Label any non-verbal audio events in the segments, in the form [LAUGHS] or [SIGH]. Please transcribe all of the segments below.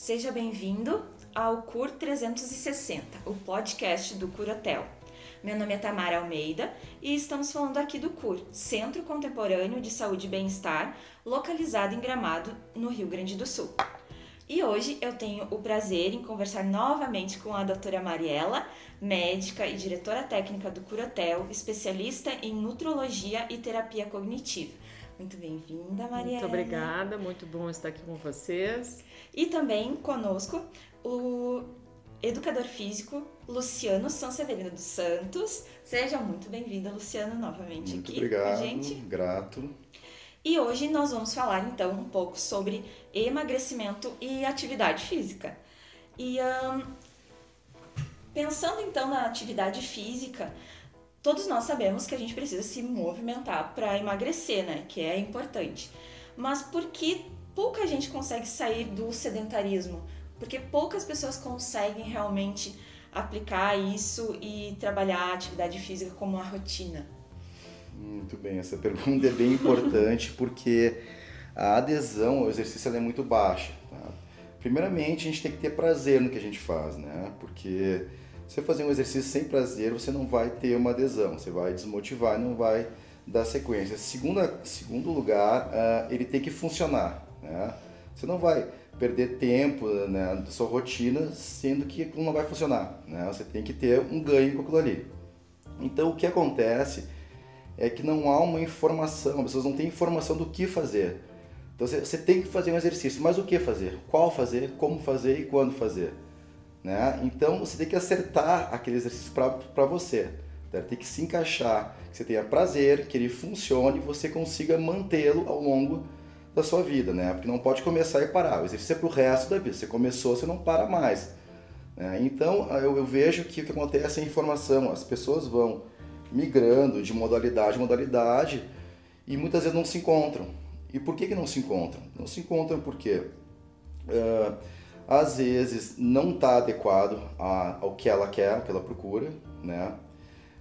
Seja bem-vindo ao CUR 360, o podcast do CUR Hotel. Meu nome é Tamara Almeida e estamos falando aqui do CUR, Centro Contemporâneo de Saúde e Bem-Estar, localizado em Gramado, no Rio Grande do Sul. E hoje eu tenho o prazer em conversar novamente com a doutora Mariela, médica e diretora técnica do CUR Hotel, especialista em nutrologia e terapia cognitiva. Muito bem-vinda, Mariela. Muito obrigada, muito bom estar aqui com vocês. E também conosco o educador físico Luciano São Severino dos Santos. Seja muito bem-vindo, Luciano, novamente muito aqui obrigado, com a gente. Grato. E hoje nós vamos falar então um pouco sobre emagrecimento e atividade física. E um, pensando então na atividade física, todos nós sabemos que a gente precisa se movimentar para emagrecer, né? Que é importante. Mas por que pouca gente consegue sair do sedentarismo? Porque poucas pessoas conseguem realmente aplicar isso e trabalhar a atividade física como uma rotina. Muito bem, essa pergunta é bem importante porque a adesão ao exercício é muito baixa. Tá? Primeiramente, a gente tem que ter prazer no que a gente faz, né? Porque você fazer um exercício sem prazer, você não vai ter uma adesão, você vai desmotivar e não vai dar sequência. Segunda, segundo lugar, uh, ele tem que funcionar. Né? Você não vai perder tempo né, da sua rotina, sendo que não vai funcionar. Né? Você tem que ter um ganho com aquilo ali. Então, o que acontece é que não há uma informação, as pessoas não têm informação do que fazer. Então, você, você tem que fazer um exercício, mas o que fazer? Qual fazer? Como fazer e quando fazer? Né? Então, você tem que acertar aquele exercício para você. Né? Tem que se encaixar, que você tenha prazer, que ele funcione e você consiga mantê-lo ao longo da sua vida, né? Porque não pode começar e parar. O exercício é para o resto da vida. Você começou, você não para mais. Né? Então, eu, eu, vejo que o que acontece é a informação. As pessoas vão migrando de modalidade em modalidade e muitas vezes não se encontram. E por que, que não se encontram? Não se encontram porque uh, às vezes não está adequado ao que ela quer, ao que ela procura, né?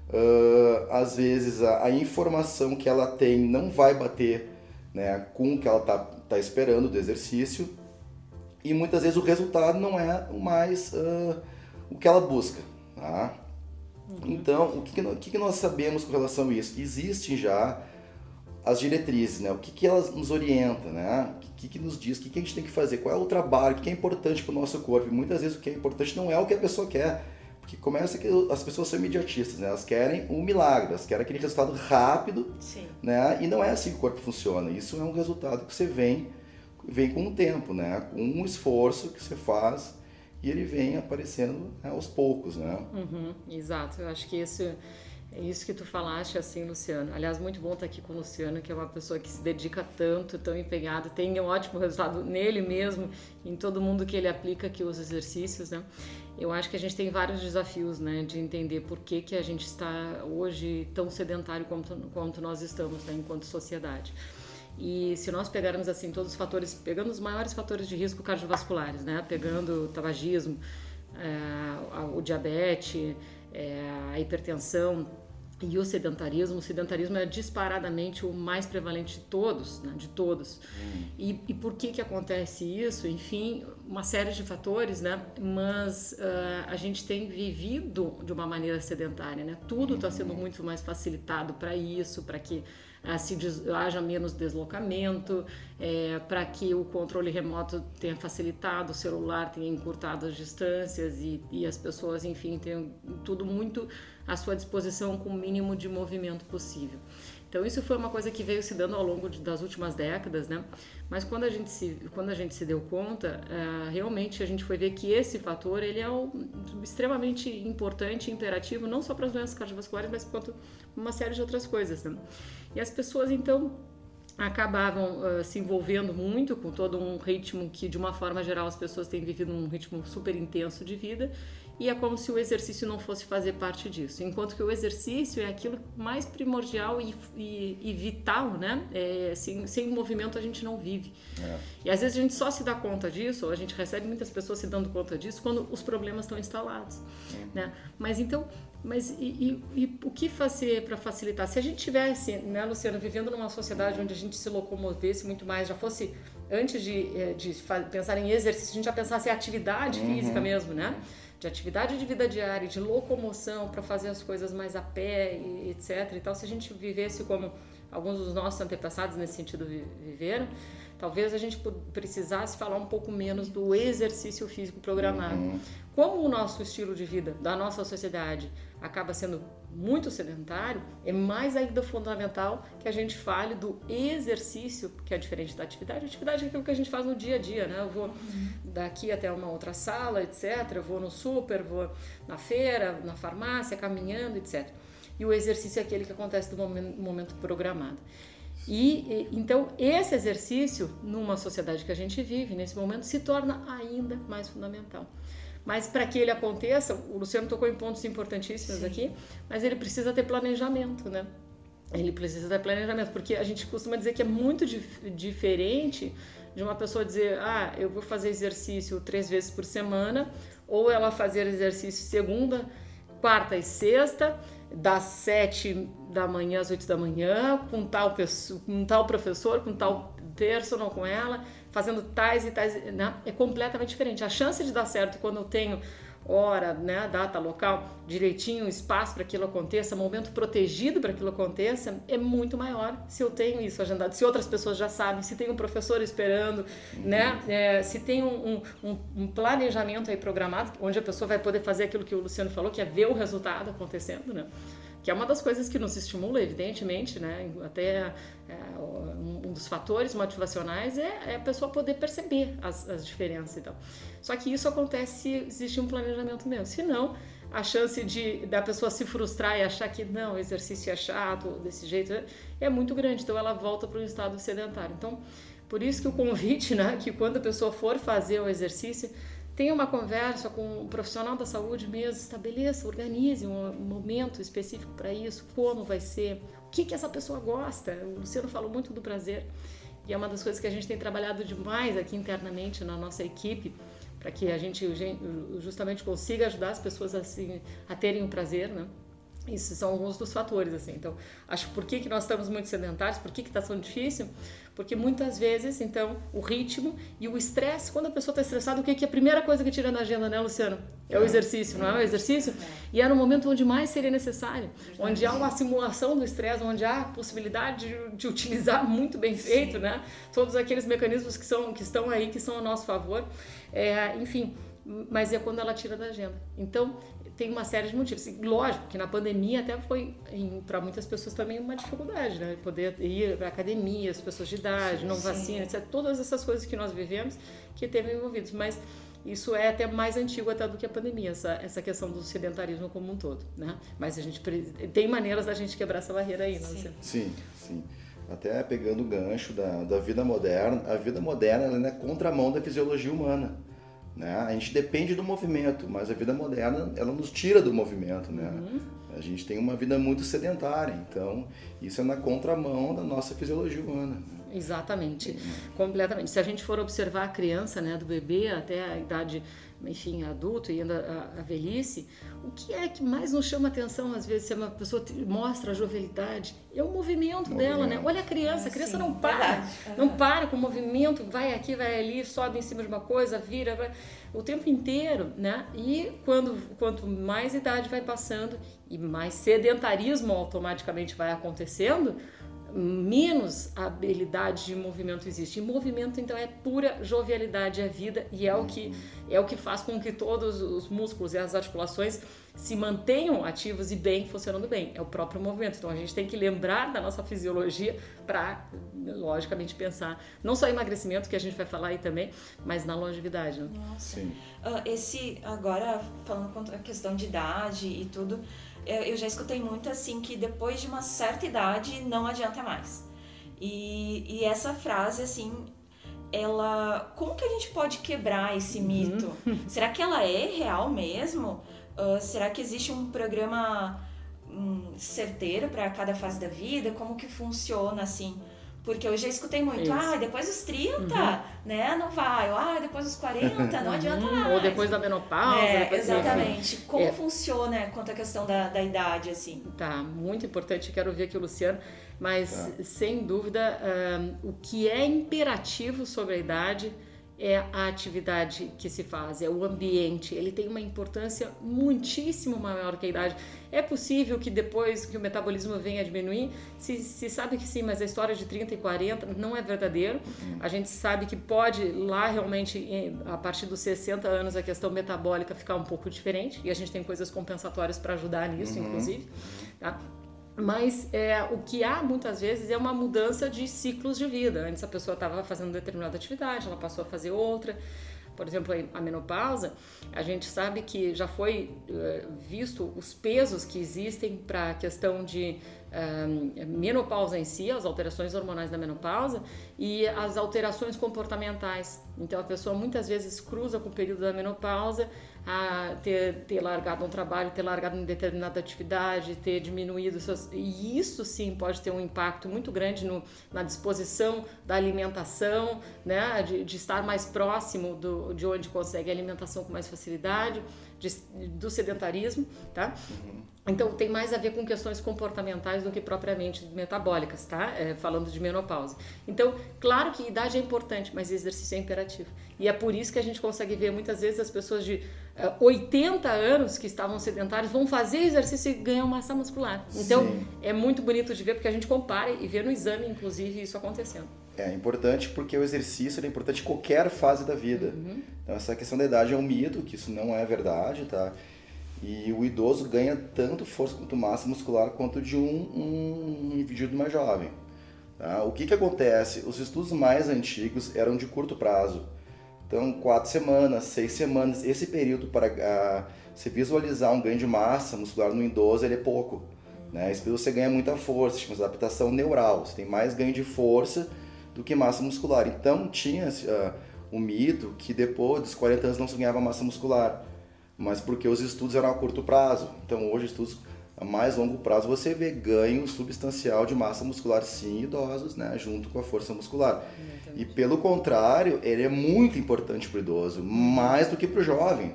Uh, às vezes a, a, informação que ela tem não vai bater né, com o que ela está tá esperando do exercício e muitas vezes o resultado não é o mais uh, o que ela busca. Tá? Uhum. Então, o, que, que, que, nós sabemos com relação a isso? Existem já as diretrizes, né? o que, que elas nos orientam, né? o que, que nos diz, o que, que a gente tem que fazer, qual é o trabalho, o que é importante para o nosso corpo. E muitas vezes o que é importante não é o que a pessoa quer. Porque começa que as pessoas são imediatistas, né? Elas querem um milagre, elas querem aquele resultado rápido, Sim. né? E não é assim que o corpo funciona. Isso é um resultado que você vem, vem com o tempo, né? Com um esforço que você faz e ele vem aparecendo né, aos poucos, né? Uhum, exato. Eu acho que isso é isso que tu falaste assim, Luciano. Aliás, muito bom estar aqui com o Luciano, que é uma pessoa que se dedica tanto, tão empenhado, tem um ótimo resultado nele mesmo, em todo mundo que ele aplica aqui os exercícios, né? eu acho que a gente tem vários desafios, né, de entender por que, que a gente está hoje tão sedentário quanto, quanto nós estamos, né, enquanto sociedade. E se nós pegarmos assim todos os fatores, pegando os maiores fatores de risco cardiovasculares, né, pegando o tabagismo, é, o diabetes, é, a hipertensão, e o sedentarismo, o sedentarismo é disparadamente o mais prevalente de todos, né, de todos. Hum. E, e, por que que acontece isso? Enfim, uma série de fatores, né? Mas uh, a gente tem vivido de uma maneira sedentária, né? Tudo está sendo uhum. muito mais facilitado para isso, para que uh, se des, haja menos deslocamento, é, para que o controle remoto tenha facilitado, o celular tenha encurtado as distâncias e, e as pessoas, enfim, tenham tudo muito à sua disposição com o mínimo de movimento possível. Então isso foi uma coisa que veio se dando ao longo de, das últimas décadas, né? Mas quando a gente se, quando a gente se deu conta, uh, realmente a gente foi ver que esse fator ele é o, extremamente importante, imperativo, não só para as doenças cardiovasculares, mas quanto uma série de outras coisas. Né? E as pessoas então acabavam uh, se envolvendo muito com todo um ritmo que, de uma forma geral, as pessoas têm vivido um ritmo super intenso de vida e é como se o exercício não fosse fazer parte disso. Enquanto que o exercício é aquilo mais primordial e, e, e vital, né? É, sem, sem movimento a gente não vive. É. E às vezes a gente só se dá conta disso, ou a gente recebe muitas pessoas se dando conta disso quando os problemas estão instalados, uhum. né? Mas então, mas e, e, e o que fazer para facilitar? Se a gente tivesse, né, Luciano, vivendo numa sociedade onde a gente se locomovesse muito mais, já fosse antes de, eh, de pensar em exercício, a gente já pensasse em atividade uhum. física mesmo, né? De atividade de vida diária, de locomoção para fazer as coisas mais a pé, e, etc. Então, se a gente vivesse como alguns dos nossos antepassados nesse sentido viveram, talvez a gente precisasse falar um pouco menos do exercício físico programado. Uhum. Como o nosso estilo de vida da nossa sociedade acaba sendo muito sedentário, é mais ainda fundamental que a gente fale do exercício, que é diferente da atividade. A atividade é aquilo que a gente faz no dia a dia, né? Eu vou daqui até uma outra sala, etc. Eu vou no super, vou na feira, na farmácia, caminhando, etc. E o exercício é aquele que acontece no momento, momento programado. E, então esse exercício numa sociedade que a gente vive nesse momento se torna ainda mais fundamental. Mas para que ele aconteça, o Luciano tocou em pontos importantíssimos Sim. aqui, mas ele precisa ter planejamento, né? Ele precisa ter planejamento, porque a gente costuma dizer que é muito dif diferente de uma pessoa dizer, ah, eu vou fazer exercício três vezes por semana, ou ela fazer exercício segunda, quarta e sexta, das sete da manhã às oito da manhã, com tal, pessoa, com tal professor, com tal personal com ela, fazendo tais e tais, né? é completamente diferente. A chance de dar certo quando eu tenho hora, né, data, local, direitinho, espaço para que aquilo aconteça, momento protegido para que aquilo aconteça, é muito maior se eu tenho isso agendado, se outras pessoas já sabem, se tem um professor esperando, né, uhum. é, se tem um, um, um, planejamento aí programado, onde a pessoa vai poder fazer aquilo que o Luciano falou, que é ver o resultado acontecendo, né que é uma das coisas que nos estimula, evidentemente, né? Até é, um dos fatores motivacionais é, é, a pessoa poder perceber as, as diferenças e tal. Só que isso acontece se existe um planejamento mesmo. Se não, a chance de da pessoa se frustrar e achar que não, o exercício é chato desse jeito é muito grande. Então ela volta para um estado sedentário. Então, por isso que o convite, né, que quando a pessoa for fazer o exercício, tenha uma conversa com um profissional da saúde mesmo, estabeleça, organize um momento específico para isso, como vai ser, o que, que essa pessoa gosta. O Luciano falou muito do prazer e é uma das coisas que a gente tem trabalhado demais aqui internamente na nossa equipe para que a gente justamente consiga ajudar as pessoas assim, a terem o prazer, né? Isso são alguns dos fatores, assim. Então, acho por que, que nós estamos muito sedentários, por que está tão difícil? Porque muitas vezes, então, o ritmo e o estresse, quando a pessoa está estressada, o que, que é a primeira coisa que tira na agenda, né, Luciano? É o é. exercício, não é o exercício? É. E é no momento onde mais seria necessário, onde há uma simulação do estresse, onde há possibilidade de, de utilizar [LAUGHS] muito bem feito, Sim. né? Todos aqueles mecanismos que, são, que estão aí, que são a nosso favor. É, enfim, mas é quando ela tira da agenda. Então, tem uma série de motivos. E, lógico que na pandemia até foi, para muitas pessoas também, uma dificuldade, né? Poder ir para academia, as pessoas de idade, não vacina, etc. Todas essas coisas que nós vivemos que teve envolvidos. Mas isso é até mais antigo até do que a pandemia, essa, essa questão do sedentarismo como um todo, né? Mas a gente tem maneiras da gente quebrar essa barreira aí, não sim. sim, sim. Até pegando o gancho da, da vida moderna, a vida moderna ela é contramão da fisiologia humana. Né? A gente depende do movimento, mas a vida moderna ela nos tira do movimento. Né? Uhum. A gente tem uma vida muito sedentária, então isso é na contramão da nossa fisiologia humana. Né? Exatamente, completamente. Se a gente for observar a criança, né, do bebê até a idade enfim, adulto e ainda a, a, velhice, o que é que mais nos chama atenção às vezes se uma pessoa mostra a jovialidade? É o movimento, movimento. dela, né? Olha a criança, a criança sim, não para, não para com o movimento, vai aqui, vai ali, sobe em cima de uma coisa, vira, vai, o tempo inteiro, né? E quando quanto mais idade vai passando e mais sedentarismo automaticamente vai acontecendo, menos habilidade de movimento existe. E movimento então é pura jovialidade, é vida e é o que é o que faz com que todos os músculos e as articulações se mantenham ativos e bem funcionando bem. É o próprio movimento. Então a gente tem que lembrar da nossa fisiologia para logicamente pensar não só emagrecimento que a gente vai falar aí também, mas na longevidade. Né? Nossa. Sim. Uh, esse agora falando com a questão de idade e tudo eu já escutei muito assim que depois de uma certa idade não adianta mais. E, e essa frase, assim, ela. Como que a gente pode quebrar esse uhum. mito? [LAUGHS] Será que ela é real mesmo? Uh, será que existe um programa um, certeiro para cada fase da vida? Como que funciona assim? Porque eu já escutei muito, Isso. ah, depois dos 30, né, não vai. Ou, ah, depois dos 40, [LAUGHS] não adianta Uhum, mais. Ou depois da menopausa. É, depois- exatamente. Como É. funciona quanto à questão da, da idade, assim? Tá, muito importante, quero ouvir aqui o Luciano, mas Tá. sem dúvida ahn, o que é imperativo sobre a idade é a atividade que se faz, é o ambiente. Ele tem uma importância muitíssimo maior que a idade. É possível que depois que o metabolismo venha a diminuir, se, se sabe que sim, mas a história de 30 e 40 não é verdadeiro. A gente sabe que pode lá realmente, a partir dos 60 anos, a questão metabólica ficar um pouco diferente e a gente tem coisas compensatórias para ajudar nisso, inclusive. Tá? Mas é, o que há muitas vezes é uma mudança de ciclos de vida. Antes a pessoa estava fazendo determinada atividade, ela passou a fazer outra. Por exemplo, a menopausa, a gente sabe que já foi eh, visto os pesos que existem para a questão de eh, menopausa em si, as alterações hormonais da menopausa e as alterações comportamentais. Então a pessoa muitas vezes cruza com o período da menopausa a ter, ter largado um trabalho, ter largado uma determinada atividade, ter diminuído seus. E isso sim pode ter um impacto muito grande no, na disposição da alimentação, né? de, de estar mais próximo do, de onde consegue a alimentação com mais facilidade, de, do sedentarismo, tá? Então tem mais a ver com questões comportamentais do que propriamente metabólicas, tá? É, falando de menopausa. Então, claro que idade é importante, mas exercício é imperativo. E é por isso que a gente consegue ver muitas vezes as pessoas de eh, 80 anos que estavam sedentários vão fazer exercício e ganham massa muscular. Então, Sim. é muito bonito de ver porque a gente compara e vê no exame, inclusive, isso acontecendo. É importante porque o exercício é importante em qualquer fase da vida. Então essa questão da idade é um mito, que isso não é verdade, tá? E o idoso ganha tanto força quanto massa muscular quanto de um, um indivíduo mais jovem. Tá? O que, que acontece? Os estudos mais antigos eram de curto prazo. Então, quatro semanas, seis semanas, esse período para ah, se visualizar um ganho de massa muscular no idoso ele é pouco. Né? Esse período você ganha muita força, chama-se adaptação neural. Você tem mais ganho de força do que massa muscular. Então, tinha ah, o mito que depois dos 40 anos não se ganhava massa muscular, mas porque os estudos eram a curto prazo. Então, hoje, estudos a mais longo prazo, você vê ganho substancial de massa muscular, sim, em idosos, né? junto com a força muscular. E pelo contrário, ele é muito importante para o idoso, mais do que para o jovem.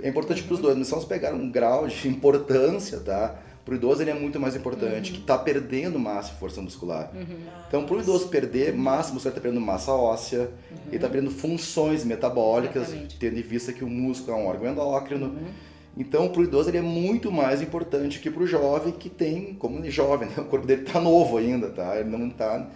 É importante para os dois, mas se vamos pegar um grau de importância, tá? Para o idoso ele é muito mais importante, que está perdendo massa e força muscular. Então, para o idoso perder massa muscular, está perdendo massa óssea, ele está perdendo funções metabólicas, Exatamente. tendo em vista que o músculo é um órgão endócrino. Então, para o idoso, ele é muito mais importante que para o jovem, que tem, como ele é jovem, né? o corpo dele está novo ainda, tá? Ele não está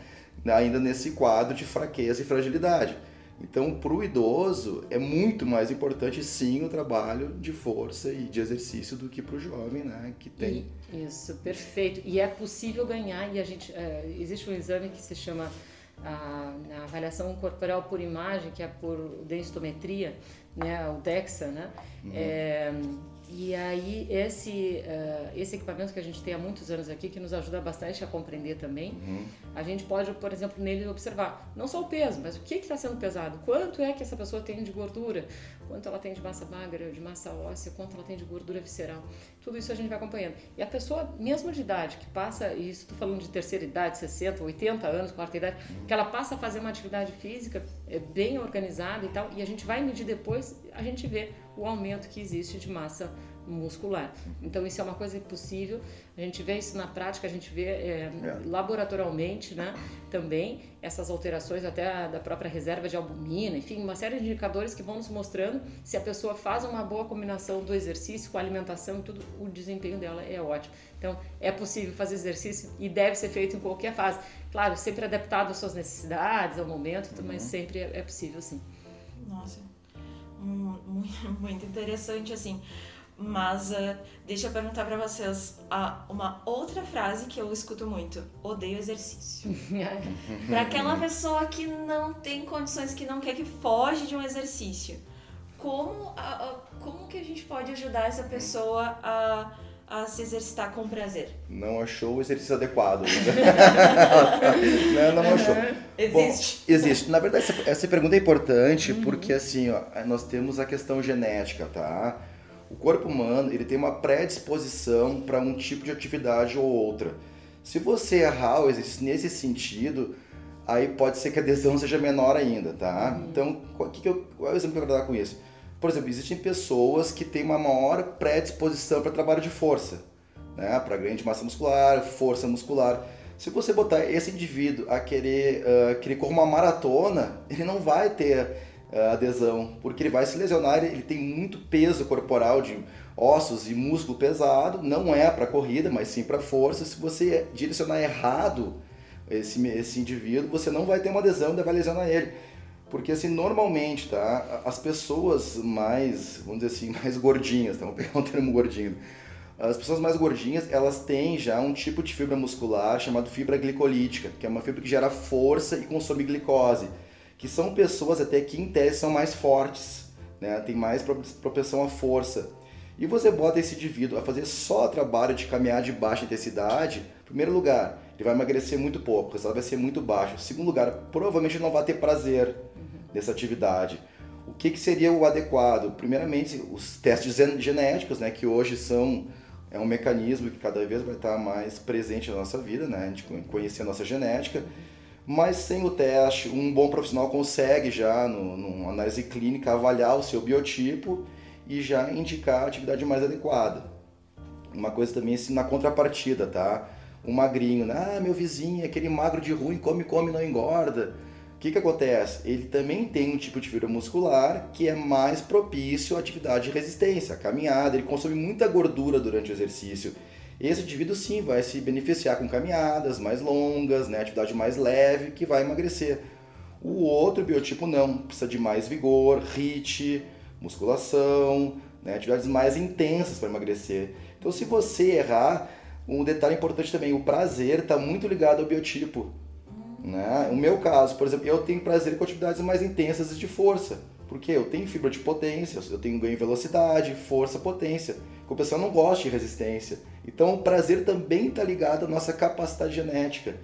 ainda nesse quadro de fraqueza e fragilidade. Então, para o idoso, é muito mais importante, sim, o trabalho de força e de exercício do que para o jovem, né? Que tem. Isso, perfeito. E é possível ganhar, e a gente. é, existe um exame que se chama a, a avaliação corporal por imagem, que é por densitometria, né, o DEXA, né? É, e aí esse, eh, esse equipamento que a gente tem há muitos anos aqui, que nos ajuda bastante a compreender também, Uhum. a gente pode, por exemplo, nele observar não só o peso, mas o que está sendo pesado, quanto é que essa pessoa tem de gordura, quanto ela tem de massa magra, de massa óssea, quanto ela tem de gordura visceral. Tudo isso a gente vai acompanhando. E a pessoa, mesmo de idade, que passa, e isso estou falando de terceira idade, 60, 80 anos, quarta idade, que ela passa a fazer uma atividade física é, bem organizada e tal, e a gente vai medir depois, a gente vê o aumento que existe de massa muscular. Então isso é uma coisa possível. A gente vê isso na prática, a gente vê é, laboratorialmente, né? Também essas alterações até a- da própria reserva de albumina, enfim, uma série de indicadores que vão nos mostrando se a pessoa faz uma boa combinação do exercício com a alimentação e tudo, o desempenho dela é ótimo. Então é possível fazer exercício e deve ser feito em qualquer fase. Claro, sempre adaptado às suas necessidades, ao momento, mas sempre é, é possível sim. Nossa, [LAUGHS] muito interessante assim. Mas eh, deixa eu perguntar pra vocês ah, uma outra frase que eu escuto muito: odeio exercício. [LAUGHS] Pra aquela pessoa que não tem condições, que não quer que foge de um exercício, como, ah, como que a gente pode ajudar essa pessoa a, a se exercitar com prazer? Não achou o exercício adequado. [LAUGHS] [LAUGHS] não, não achou. Existe. Bom, existe. Na verdade, essa, essa pergunta é importante porque assim, ó, nós temos a questão genética, tá? O corpo humano ele tem uma predisposição para um tipo de atividade ou outra. Se você errar o exercício nesse sentido, aí pode ser que a adesão seja menor ainda, tá? Uhum. Então, qual, que que eu, qual é o exemplo que eu quero dar com isso? Por exemplo, existem pessoas que têm uma maior predisposição para trabalho de força, né? Para grande massa muscular, força muscular. Se você botar esse indivíduo a querer, uh, querer correr uma maratona, ele não vai ter uh, adesão, porque ele vai se lesionar, ele tem muito peso corporal de ossos e músculo pesado, não é para corrida, mas sim para força. Se você direcionar errado esse, esse indivíduo, você não vai ter uma adesão vai lesionar ele. Porque assim, normalmente, tá, as pessoas mais, vamos dizer assim, [LAUGHS] mais gordinhas, tá? vamos pegar um termo gordinho, as pessoas mais gordinhas, elas têm já um tipo de fibra muscular chamado fibra glicolítica, que é uma fibra que gera força e consome glicose, que são pessoas até que em tese são mais fortes, né? Tem mais propensão à força. E você bota esse indivíduo a fazer só trabalho de caminhar de baixa intensidade, em primeiro lugar, ele vai emagrecer muito pouco, o resultado vai ser muito baixo. Em segundo lugar, provavelmente não vai ter prazer nessa atividade. O que, que seria o adequado? Primeiramente, os testes genéticos, né, que hoje são é um mecanismo que cada vez vai estar mais presente na nossa vida, né? A gente conhecer a nossa genética. Mas sem o teste, um bom profissional consegue já, no, numa análise clínica, avaliar o seu biotipo e já indicar a atividade mais adequada. Uma coisa também assim, na contrapartida, tá? Um magrinho, né? ah, meu vizinho, aquele magro de ruim, come, come, não engorda que, que acontece? Ele também tem um tipo de fibra muscular que é mais propício à atividade de resistência, à caminhada, ele consome muita gordura durante o exercício. Esse indivíduo sim vai se beneficiar com caminhadas mais longas, né, atividade mais leve, que vai emagrecer. O outro biotipo não, precisa de mais vigor, HIIT, musculação, né, atividades mais intensas para emagrecer. Então se você errar, um detalhe importante também, o prazer está muito ligado ao biotipo. Né? O meu caso, por exemplo, eu tenho prazer com atividades mais intensas e de força, porque eu tenho fibra de potência, eu tenho ganho em velocidade, força, potência. O pessoal não gosta de resistência. Então o prazer também está ligado à nossa capacidade genética.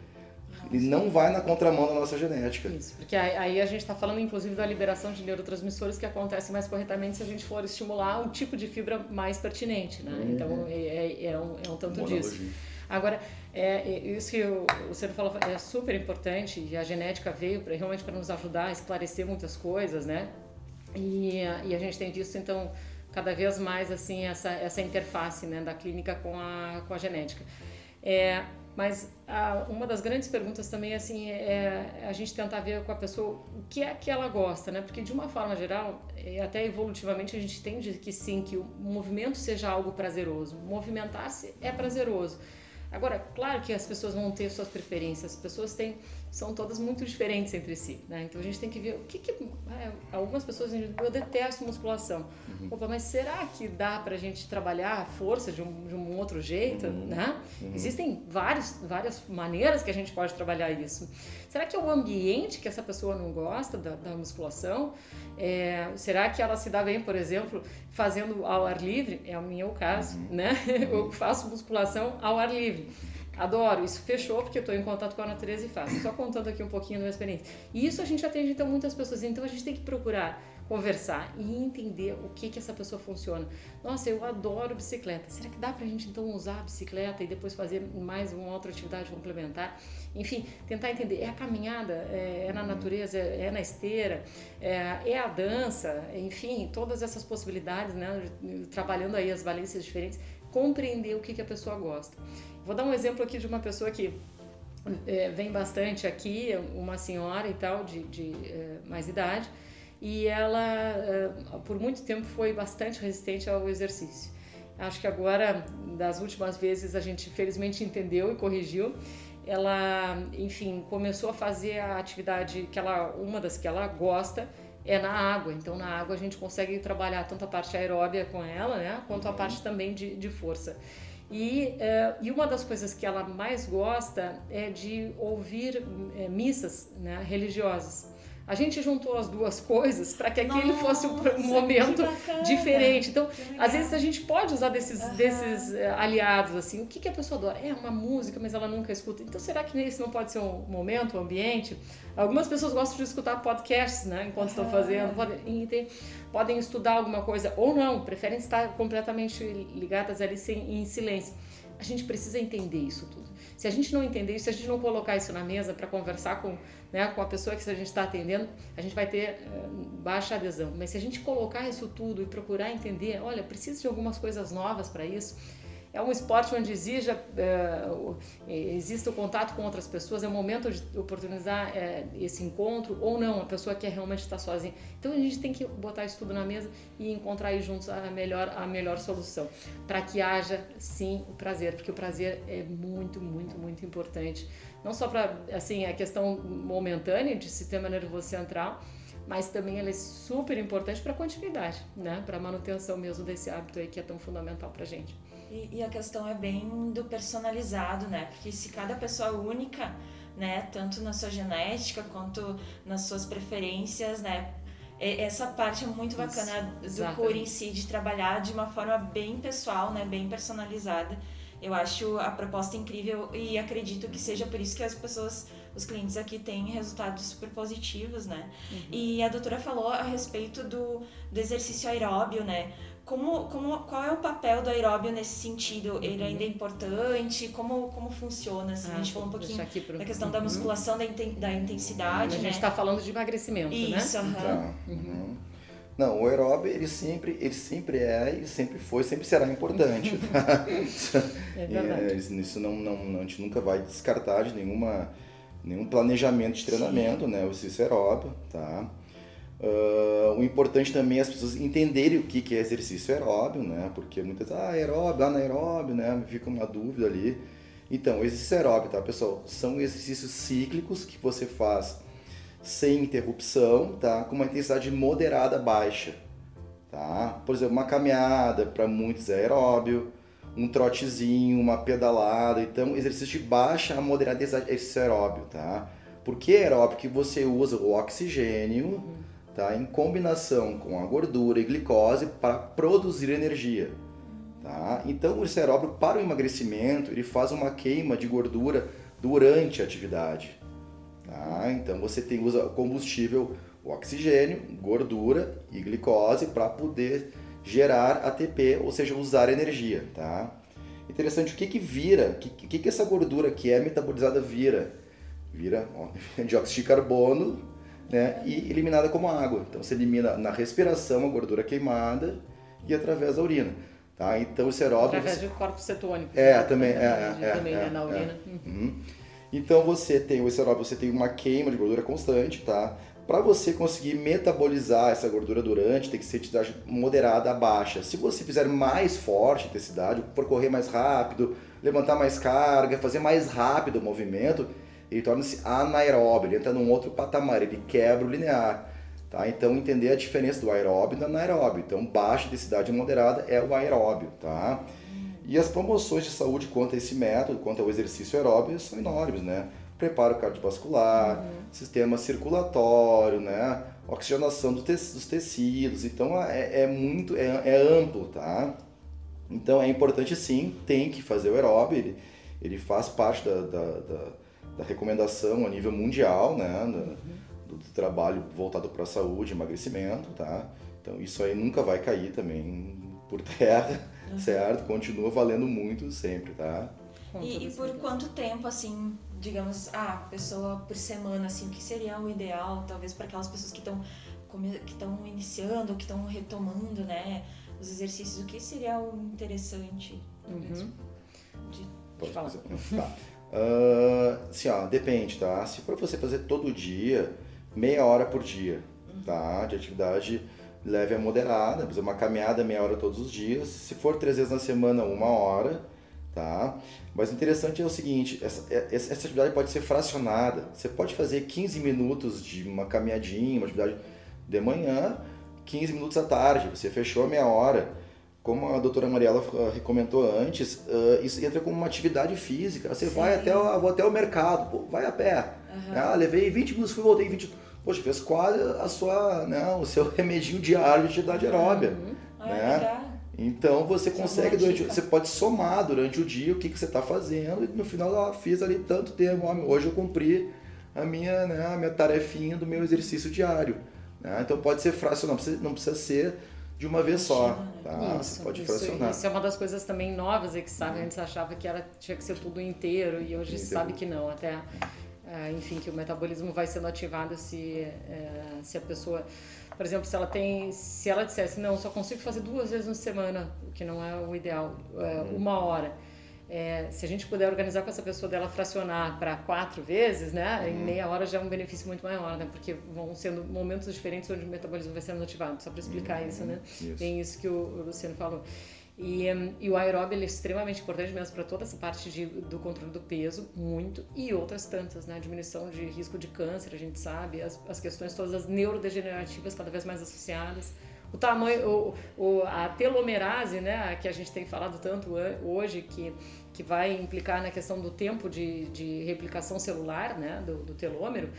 Ele não vai na contramão da nossa genética. Isso, porque aí a gente está falando inclusive da liberação de neurotransmissores que acontece mais corretamente se a gente for estimular um tipo de fibra mais pertinente, né? Uhum. Então é, é, é, um, é um tanto disso. Agora, é, é, isso que o, o senhor falou é super importante e a genética veio pra, realmente para nos ajudar a esclarecer muitas coisas, né? E, e a gente tem visto, então, cada vez mais assim essa, essa interface né, da clínica com a, com a genética. É, mas a, uma das grandes perguntas também assim é a gente tentar ver com a pessoa o que é que ela gosta, né? Porque de uma forma geral, até evolutivamente a gente entende que sim, que o movimento seja algo prazeroso. Movimentar-se é prazeroso. Agora, claro que as pessoas vão ter suas preferências, as pessoas têm, são todas muito diferentes entre si, né? Então a gente tem que ver o que, que é, algumas pessoas dizem, eu detesto musculação. Uhum. Opa, mas será que dá pra gente trabalhar a força de um, de um outro jeito, uhum. né? Uhum. Existem vários, várias maneiras que a gente pode trabalhar isso. Será que é o ambiente que essa pessoa não gosta da, da musculação? É, será que ela se dá bem, por exemplo, fazendo ao ar livre? É o meu caso, uhum. né? [LAUGHS] Eu uhum. faço musculação ao ar livre. Adoro, isso fechou porque eu estou em contato com a natureza e faço. Só contando aqui um pouquinho da minha experiência. E isso a gente atende então muitas pessoas. Então a gente tem que procurar conversar e entender o que que essa pessoa funciona. Nossa, eu adoro bicicleta. Será que dá para a gente então usar a bicicleta e depois fazer mais uma outra atividade complementar? Enfim, tentar entender. É a caminhada, é, é na natureza, é, é na esteira, é, é, a dança, enfim, todas essas possibilidades, né? Trabalhando aí as valências diferentes, compreender o que que a pessoa gosta. Vou dar um exemplo aqui de uma pessoa que é, vem bastante aqui, uma senhora e tal, de, de mais idade, e ela eh, por muito tempo foi bastante resistente ao exercício. Acho que agora, das últimas vezes, a gente felizmente entendeu e corrigiu. Ela, enfim, começou a fazer a atividade que ela, uma das que ela gosta, é na água. Então, na água a gente consegue trabalhar tanto a parte aeróbia com ela, né, quanto a parte também de, de força. E, uh, e uma das coisas que ela mais gosta é de ouvir é, missas né, religiosas. A gente juntou as duas coisas para que aquele Nossa, fosse um momento diferente. Então, às vezes a gente pode usar desses, uhum. desses uh, aliados, assim. O que, que a pessoa adora? É uma música, mas ela nunca escuta. Então, será que esse não pode ser um momento, um ambiente? Algumas pessoas gostam de escutar podcasts, né? Enquanto uhum. estão fazendo. Podem, podem estudar alguma coisa ou não. Preferem estar completamente ligadas ali em silêncio. a gente precisa entender isso tudo. Se a gente não entender isso, se a gente não colocar isso na mesa para conversar com, né, com a pessoa que a gente está atendendo, a gente vai ter uh, baixa adesão. Mas se a gente colocar isso tudo e procurar entender, olha, precisa de algumas coisas novas para isso, é um esporte onde exija, é, existe o contato com outras pessoas, é o momento de oportunizar é, esse encontro, ou não, a pessoa quer realmente estar sozinha. Então a gente tem que botar isso tudo na mesa e encontrar aí juntos a melhor, a melhor solução, para que haja sim o prazer, porque o prazer é muito, muito, muito importante. Não só para assim, a questão momentânea de sistema nervoso central, mas também ela é super importante para a continuidade, né? para a manutenção mesmo desse hábito aí que é tão fundamental para a gente. E, e, a questão é bem do personalizado, né? Porque se cada pessoa é única, né, tanto na sua genética quanto nas suas preferências, né, essa parte é muito bacana Isso, do cura em si, de trabalhar de uma forma bem pessoal, né, bem personalizada. Eu acho a proposta incrível e acredito que seja por isso que as pessoas, os clientes aqui têm resultados super positivos, né? Uhum. E a doutora falou a respeito do, do exercício aeróbio, né? Como, como, qual é o papel do aeróbio nesse sentido? Ele ainda é uhum. importante? Como, como funciona? Assim, ah, a gente falou um pouquinho pro... da questão da uhum. musculação, da, da intensidade. A gente está né? falando de emagrecimento, Isso, né? Isso, tá. uhum. Não, o aeróbio ele sempre, ele sempre é e sempre foi, sempre será importante. [LAUGHS] Tá? é verdade. É, isso não, não, a gente nunca vai descartar de nenhuma, nenhum planejamento de treinamento, Sim. né? O aeróbio, tá? Uh, o importante também é as pessoas entenderem o que, que é exercício aeróbio, né? Porque muitas ah, aeróbio, anaeróbio, né? Fica uma dúvida ali. Então, exercício aeróbio, tá, pessoal? São exercícios cíclicos que você faz sem interrupção, tá? Com uma intensidade moderada baixa, tá? Por exemplo, uma caminhada para muitos é aeróbio, um trotezinho, uma pedalada. Então, exercício de baixa a moderada intensidade é exercício aeróbio, tá? Por que aeróbio? Porque você usa o oxigênio. Tá? em combinação com a gordura e glicose para produzir energia. Tá? Então, o aeróbio para o emagrecimento, ele faz uma queima de gordura durante a atividade. Tá? Então, você tem usa combustível, oxigênio, gordura e glicose para poder gerar ATP, ou seja, usar energia. Tá? Interessante, o que, que vira, o que, que essa gordura que é metabolizada vira? Vira ó, [LAUGHS] dióxido de carbono né, e eliminada como água. Então você elimina na respiração a gordura queimada e através da urina. Tá? Então esse aeróbio... Através do corpo cetônico. É, também. É, é, também, é, né, na urina. É. Uhum. Então você tem o aeróbio, você tem uma queima de gordura constante, tá? Para você conseguir metabolizar essa gordura durante, tem que ser intensidade moderada a baixa. Se você fizer mais forte a intensidade, percorrer mais rápido, levantar mais carga, fazer mais rápido o movimento, ele torna-se anaeróbio, ele entra num outro patamar, ele quebra o linear. Tá? Então, entender a diferença do aeróbio e do anaeróbio. Então, baixa densidade moderada é o aeróbio. Tá? E as promoções de saúde quanto a esse método, quanto ao exercício aeróbio, são enormes. Né? Preparo cardiovascular, uhum. sistema circulatório, né? oxigenação do te dos tecidos. Então, é, é muito é, é, amplo. Tá? Então, é importante sim, tem que fazer o aeróbio. Ele, ele faz parte da, da, da da recomendação a nível mundial, né, do, do trabalho voltado para a saúde, emagrecimento, tá? Então isso aí nunca vai cair também por terra, uhum. certo? Continua valendo muito sempre, tá? E, e, por quanto tempo, assim, digamos, ah, pessoa por semana, assim, o que seria o ideal, talvez para aquelas pessoas que estão que estão iniciando, que estão retomando, né, os exercícios, o que seria o interessante uhum. de... Pode falar. Tá. Uh, assim, ó, depende, tá? Se for você fazer todo dia, meia hora por dia, tá? De atividade leve a moderada, fazer uma caminhada meia hora todos os dias. Se for três vezes na semana, uma hora, tá? Mas o interessante é o seguinte, essa, é, essa atividade pode ser fracionada. Você pode fazer 15 minutos de uma caminhadinha, uma atividade de manhã, 15 minutos à tarde. Você fechou a meia hora como a doutora Mariela uh, comentou antes, uh, isso entra como uma atividade física. Você Sim. vai até o, vou até o mercado, pô, vai a pé. Uhum. Ah, levei 20 minutos, fui voltei 20 Poxa, fez quase a sua, né, o seu [LAUGHS] remedinho diário de atividade aeróbia. Uhum. Né? então você consegue, durante, você pode somar durante o dia o que, que você está fazendo e no final eu fiz ali tanto tempo. Hoje eu cumpri a minha, né, a minha tarefinha do meu exercício diário. Né? Então pode ser fácil, não precisa, não precisa ser de uma vez só. Tá? Isso, Você pode isso, fracionar. Isso é uma das coisas também novas é que sabe, antes achava que era, tinha que ser tudo inteiro e hoje Inteiro. sabe que não, até eh, enfim, que o metabolismo vai sendo ativado se, eh, se a pessoa, por exemplo, se ela tem, se ela dissesse, não, só consigo fazer duas vezes na semana, o que não é o ideal, eh, Uhum. uma hora. Eh, se a gente puder organizar com essa pessoa dela fracionar para quatro vezes, né, em Uhum. meia hora já é um benefício muito maior, né, porque vão sendo momentos diferentes onde o metabolismo vai sendo ativado, só para explicar isso, né. Isso. Tem isso que o Luciano falou. E, e o aeróbio é extremamente importante mesmo para toda essa parte de, do controle do peso, muito, e outras tantas, né? Diminuição de risco de câncer, a gente sabe, as, as questões todas as neurodegenerativas cada vez mais associadas. O tamanho, o, o, a telomerase, né, que a gente tem falado tanto an- hoje, que, que vai implicar na questão do tempo de, de replicação celular, né, do, do telômero,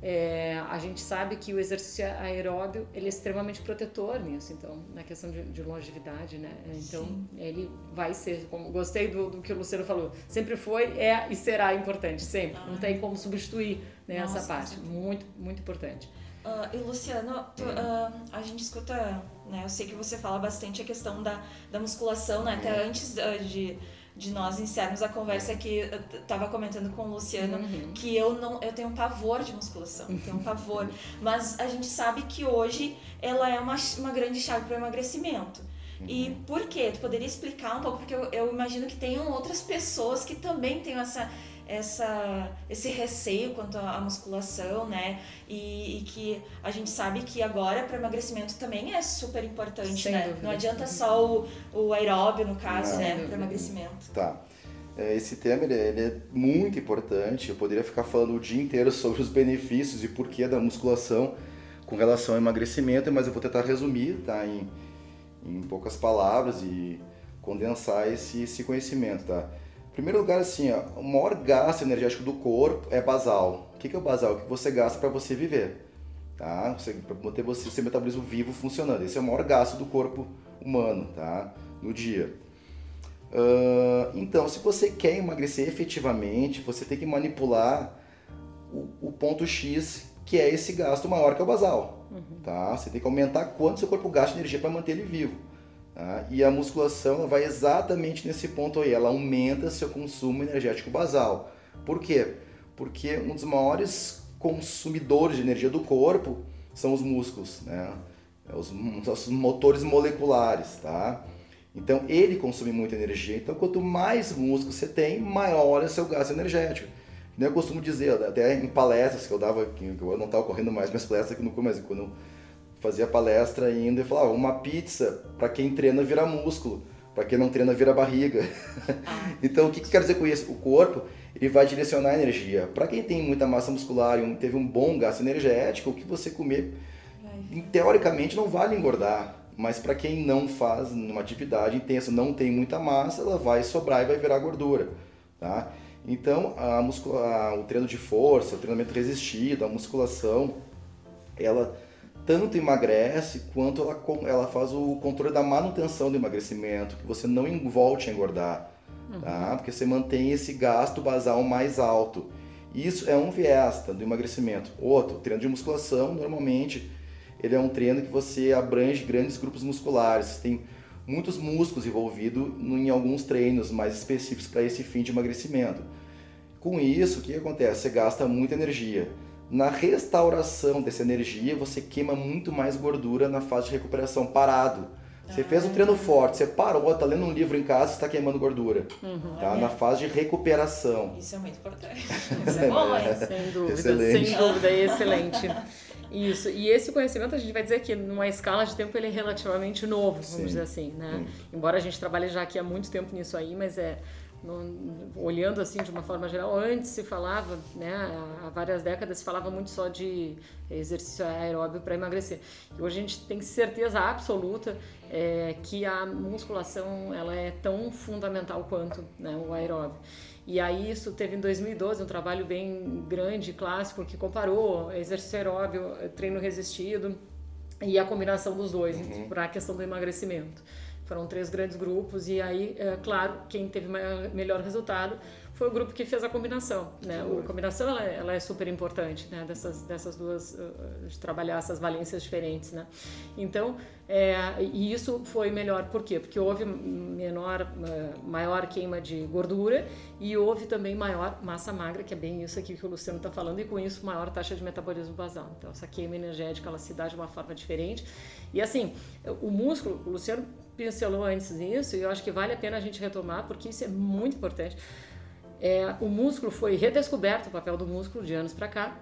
é, a gente sabe que o exercício aeróbio ele é extremamente protetor nisso, então, na questão de, de longevidade, né? Então, Sim. ele vai ser, como gostei do, do que o Luciano falou, sempre foi, é e será importante, sempre. Não tem como substituir né, Nossa, essa parte. Muito, muito importante. Ah, e Luciano, tu, ah, a gente escuta, né? Eu sei que você fala bastante a questão da, da musculação, né? Até antes ah, de, de nós iniciarmos a conversa aqui, eu tava comentando com o Luciano Uhum. que eu não, eu tenho um pavor de musculação, eu tenho um pavor. [LAUGHS] Mas a gente sabe que hoje ela é uma, uma grande chave para o emagrecimento. E por quê? Tu poderia explicar um pouco? Porque eu, eu imagino que tenham outras pessoas que também tenham essa, essa, esse receio quanto à musculação, né? E, e que a gente sabe que agora para emagrecimento também é super importante, Sem né? dúvida. Não adianta só o, o aeróbio, no caso, Não. né? Para emagrecimento. Tá. É, Esse tema ele é, ele é muito importante. Eu poderia ficar falando o dia inteiro sobre os benefícios e porquê da musculação com relação ao emagrecimento, mas eu vou tentar resumir tá, em, em poucas palavras e condensar esse, esse conhecimento. Tá? Primeiro lugar, assim, ó, o maior gasto energético do corpo é basal. O que que é o basal? O que você gasta para você viver. Tá? Para manter você, seu metabolismo vivo funcionando. Esse é o maior gasto do corpo humano tá? no dia. Ah, então, se você quer emagrecer efetivamente, você tem que manipular o, o ponto X, que é esse gasto maior que é o basal. Tá? Você tem que aumentar quanto seu corpo gasta de energia para manter ele vivo. Tá? E a musculação vai exatamente nesse ponto aí. Ela aumenta seu consumo energético basal. Por quê? Porque um dos maiores consumidores de energia do corpo são os músculos, né? É Os, os motores moleculares, tá? Então ele consome muita energia. Então quanto mais músculo você tem, maior é seu gasto energético. Eu costumo dizer, até em palestras que eu dava, que eu não estava correndo mais minhas palestras aqui no mas quando eu fazia palestra ainda, eu falava, uma pizza, para quem treina vira músculo, para quem não treina vira barriga. [LAUGHS] então o que, que quer dizer com isso? O corpo ele vai direcionar a energia. Para quem tem muita massa muscular e teve um bom gasto energético, o que você comer teoricamente não vale engordar, mas para quem não faz uma atividade intensa, não tem muita massa, ela vai sobrar e vai virar gordura, tá? Então, a muscula- o treino de força, o treinamento resistido, a musculação, ela tanto emagrece quanto ela, ela faz o controle da manutenção do emagrecimento, que você não volte a engordar, tá? Porque você mantém esse gasto basal mais alto. Isso é um viés tá, do emagrecimento. Outro, o treino de musculação, normalmente, ele é um treino que você abrange grandes grupos musculares. Tem muitos músculos envolvidos em alguns treinos mais específicos para esse fim de emagrecimento. Com isso, o que acontece? Você gasta muita energia. Na restauração dessa energia, você queima muito mais gordura na fase de recuperação parado. Você fez um treino forte, você parou, tá lendo um livro em casa, está queimando gordura. Tá? Olha. Na fase de recuperação. Isso é muito importante. [LAUGHS] Isso é bom, hein? Sem dúvida, Excelente. sem dúvida, é excelente. Isso, e esse conhecimento a gente vai dizer que numa escala de tempo ele é relativamente novo, vamos Sim. dizer assim, né? Hum. Embora a gente trabalhe já aqui há muito tempo nisso aí, mas é no- olhando assim de uma forma geral, antes se falava, né, há várias décadas se falava muito só de exercício aeróbio para emagrecer. E hoje a gente tem certeza absoluta é, que a musculação ela é tão fundamental quanto né, o aeróbio. E aí isso teve em 2012 um trabalho bem grande, clássico, que comparou exercício aeróbio, treino resistido e a combinação dos dois para a questão do emagrecimento. Foram três grandes grupos e aí, é, claro, quem teve melhor resultado foi o grupo que fez a combinação, né? A combinação ela, é, ela, é super importante, né? Dessas, dessas duas, de trabalhar essas valências diferentes, né? Então, é, e isso foi melhor, por quê? Porque houve menor, maior queima de gordura e houve também maior massa magra, que é bem isso aqui que o Luciano está falando, e com isso maior taxa de metabolismo basal. Então, essa queima energética ela se dá de uma forma diferente. E assim, o músculo, o Luciano pincelou antes isso, e eu acho que vale a pena a gente retomar, porque isso é muito importante é, o músculo foi redescoberto, o papel do músculo de anos para cá.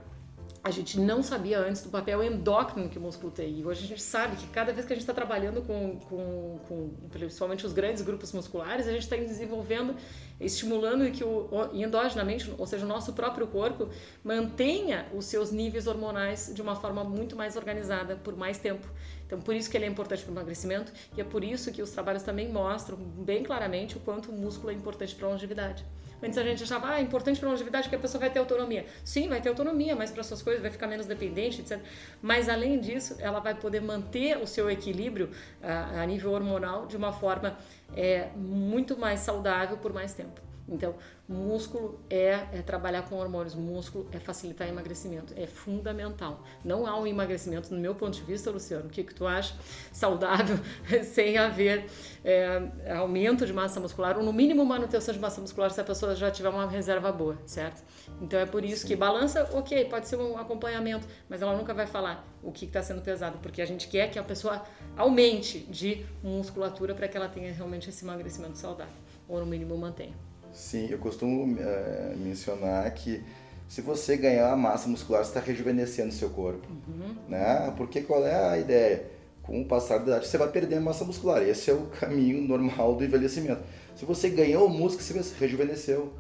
A gente não sabia antes do papel endócrino que o músculo tem. E hoje a gente sabe que cada vez que a gente está trabalhando com, com, com, principalmente os grandes grupos musculares, a gente está desenvolvendo, estimulando que o, endogenamente, ou seja, o nosso próprio corpo, mantenha os seus níveis hormonais de uma forma muito mais organizada por mais tempo. Então, por isso que ele é importante para o emagrecimento e é por isso que os trabalhos também mostram bem claramente o quanto o músculo é importante para a longevidade. Antes a gente achava, ah, é importante para a longevidade que a pessoa vai ter autonomia. Sim, vai ter autonomia, mas para suas coisas vai ficar menos dependente, etc. Mas além disso, ela vai poder manter o seu equilíbrio a, a nível hormonal de uma forma é, muito mais saudável por mais tempo. Então, músculo é, é, trabalhar com hormônios, músculo é facilitar emagrecimento, é fundamental. Não há um emagrecimento, no meu ponto de vista, Luciano, o que, que tu acha [LAUGHS] saudável [LAUGHS] sem haver é, aumento de massa muscular, ou no mínimo manutenção de massa muscular se a pessoa já tiver uma reserva boa, certo? Então é por isso Sim. que balança, ok, pode ser um acompanhamento, mas ela nunca vai falar o que está sendo pesado, porque a gente quer que a pessoa aumente de musculatura para que ela tenha realmente esse emagrecimento saudável, ou no mínimo mantenha. Sim, eu costumo é, mencionar que se você ganhar massa muscular, você está rejuvenescendo seu corpo. Uhum. Né? Porque qual é a ideia? Com o passar da idade, você vai perder a massa muscular. Esse é o caminho normal do envelhecimento. Se você ganhou o músculo, você rejuvenesceu.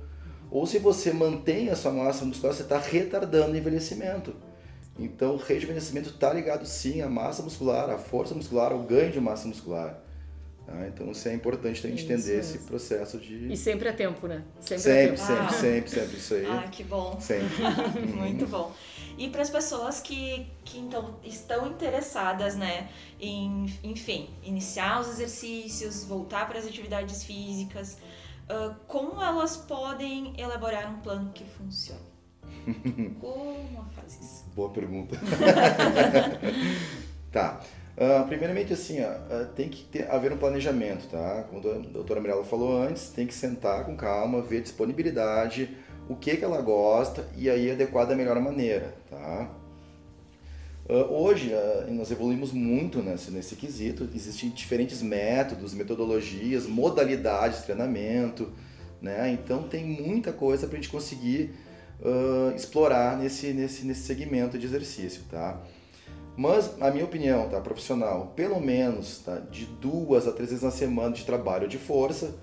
Ou se você mantém a sua massa muscular, você está retardando o envelhecimento. Então, o rejuvenescimento está ligado sim à massa muscular, à força muscular, ao ganho de massa muscular. Ah, então isso é importante a gente entender esse processo de. E sempre é tempo, né? Sempre, sempre, é tempo. sempre, ah. sempre, sempre, isso aí. Ah, que bom. Sempre. [LAUGHS] Muito bom. E para as pessoas que, que então estão interessadas, né, em, enfim, iniciar os exercícios, voltar para as atividades físicas, uh, como elas podem elaborar um plano que funcione? [LAUGHS] como faz isso? Boa pergunta. [LAUGHS] tá. Uh, primeiramente, assim, uh, tem que ter, haver um planejamento, tá? Como a doutora Mirella falou antes, tem que sentar com calma, ver disponibilidade, o que, que ela gosta e aí adequar da melhor maneira, tá? Uh, hoje, nós evoluímos muito nesse, nesse quesito, existem diferentes métodos, metodologias, modalidades de treinamento, né? Então, tem muita coisa para a gente conseguir explorar nesse, nesse, nesse segmento de exercício, tá? Mas, a minha opinião, tá, profissional, pelo menos tá, de duas a três vezes na semana de trabalho de força,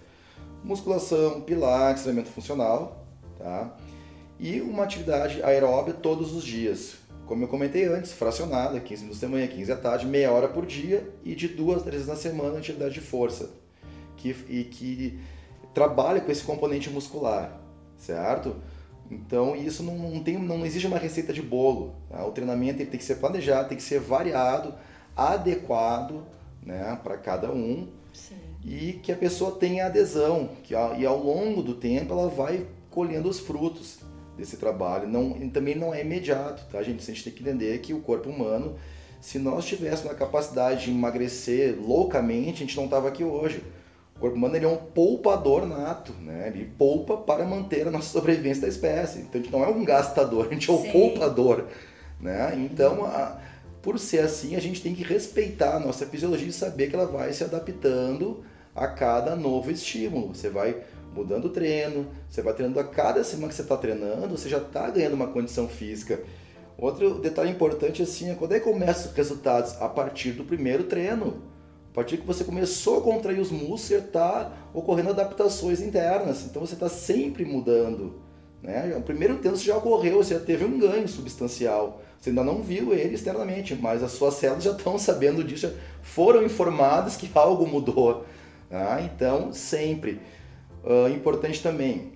musculação, pilates, treinamento funcional, tá? E uma atividade aeróbica todos os dias. Como eu comentei antes, fracionada, 15 minutos de manhã, 15 à tarde, meia hora por dia e de duas a três vezes na semana atividade de força. Que, e que trabalha com esse componente muscular, certo? Então isso não, não, tem, não existe uma receita de bolo. Tá? O treinamento tem que ser planejado, tem que ser variado, adequado né, para cada um Sim. e que a pessoa tenha adesão, que e ao longo do tempo ela vai colhendo os frutos desse trabalho. Não, também não é imediato, tá, gente? A gente tem que entender que o corpo humano, se nós tivéssemos a capacidade de emagrecer loucamente, a gente não estava aqui hoje. O corpo humano ele é um poupador nato, né? Ele poupa para manter a nossa [LAUGHS] sobrevivência da espécie. Então a gente não é um gastador, a gente é um Sim. poupador, né? Então, a, por ser assim, a gente tem que respeitar a nossa fisiologia e saber que ela vai se adaptando a cada novo estímulo. Você vai mudando o treino, você vai treinando a cada semana que você está treinando, você já está ganhando uma condição física. Outro detalhe importante assim é quando é que começa os resultados? A partir do primeiro treino. A partir que você começou a contrair os músculos, está ocorrendo adaptações internas. Então você está sempre mudando. Né? O primeiro tempo já ocorreu, você já teve um ganho substancial. Você ainda não viu ele externamente, mas as suas células [LAUGHS] já estão sabendo disso, já foram informadas que algo mudou. Tá? Então, sempre. Uh, importante também,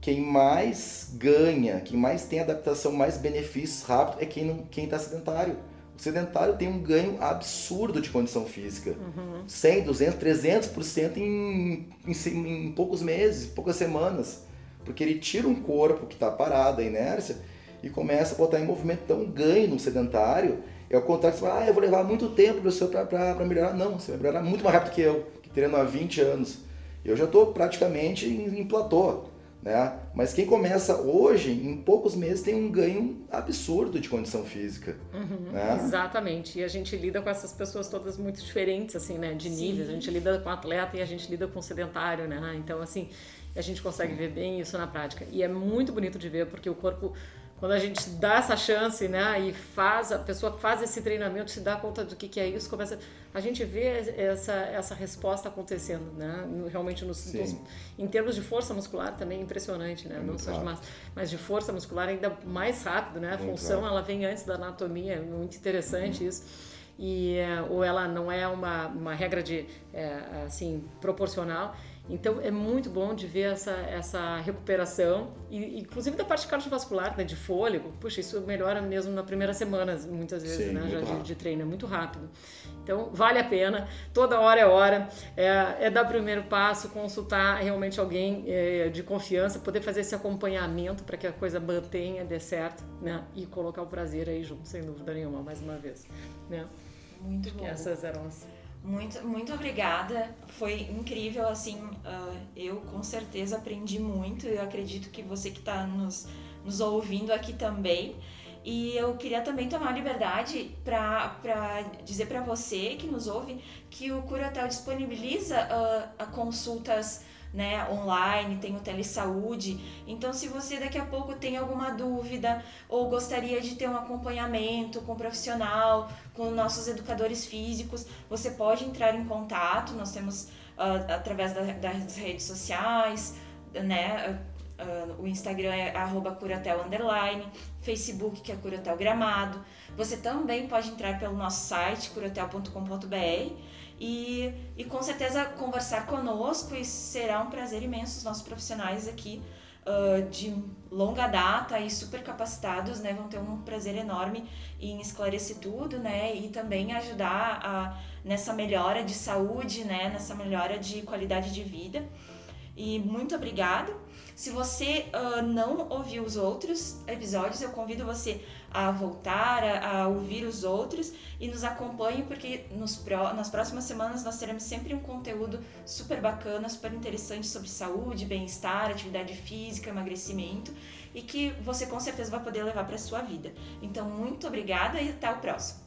quem mais ganha, quem mais tem adaptação, mais benefícios rápido é quem está sedentário. O sedentário tem um ganho absurdo de condição física. Uhum. 100, 200, 300% em, em, em poucos meses, poucas semanas. Porque ele tira um corpo que está parado, a inércia, e começa a botar em movimento. Então, um ganho no sedentário é o contrário. Você fala, ah, eu vou levar muito tempo para melhorar. Não, você vai melhorar muito mais rápido que eu, que treino há 20 anos. Eu já estou praticamente em, em platô. Né? Mas quem começa hoje, em poucos meses, tem um ganho absurdo de condição física. Uhum, né? Exatamente. E a gente lida com essas pessoas todas muito diferentes, assim, né? De níveis. A gente lida com atleta e a gente lida com sedentário, né? Então, assim, a gente consegue ver bem isso na prática. E é muito bonito de ver, porque o corpo quando a gente dá essa chance, né, e faz, a pessoa faz esse treinamento, se dá conta do que, que é isso, começa, a gente vê essa, essa resposta acontecendo, né, realmente nos, nos em termos de força muscular também é impressionante, né, é não só de massa, mas de força muscular ainda mais rápido, né, a função ela vem antes da anatomia, é muito interessante uhum. isso e ou ela não é uma, uma regra de é, assim proporcional então é muito bom de ver essa, essa recuperação, e, inclusive da parte cardiovascular, né, de fôlego. Puxa, isso melhora mesmo na primeira semana, muitas vezes, Sim, né, já de, de, treino, é muito rápido. Então vale a pena, toda hora é hora, é, é dar o primeiro passo, consultar realmente alguém é, de confiança, poder fazer esse acompanhamento para que a coisa mantenha, dê certo, né, e colocar o prazer aí junto, sem dúvida nenhuma, mais uma vez. Né? Muito bom. Essas eram as muito, muito obrigada. Foi incrível, assim, uh, eu com certeza aprendi muito. Eu acredito que você que está nos, nos ouvindo aqui também. E eu queria também tomar liberdade para dizer para você que nos ouve que o Curatel disponibiliza uh, consultas né, online, tem o telesaúde. Então, se você daqui a pouco tem alguma dúvida ou gostaria de ter um acompanhamento com um profissional, com nossos educadores físicos, você pode entrar em contato. Nós temos uh, através da, das redes sociais, né? Uh, o Instagram é arroba curatel underline, Facebook que é curatel gramado. Você também pode entrar pelo nosso site curatel.com.br e, e com certeza conversar conosco e será um prazer imenso os nossos profissionais aqui uh, de longa data e super capacitados, né, vão ter um prazer enorme em esclarecer tudo, né, e também ajudar a, nessa melhora de saúde, né, nessa melhora de qualidade de vida. E muito obrigada. Se você uh, não ouviu os outros episódios, eu convido você a voltar a, a ouvir os outros e nos acompanhe, porque nos pro, nas próximas semanas nós teremos sempre um conteúdo super bacana, super interessante sobre saúde, bem-estar, atividade física, emagrecimento e que você com certeza vai poder levar para sua vida. Então, muito obrigada e até o próximo.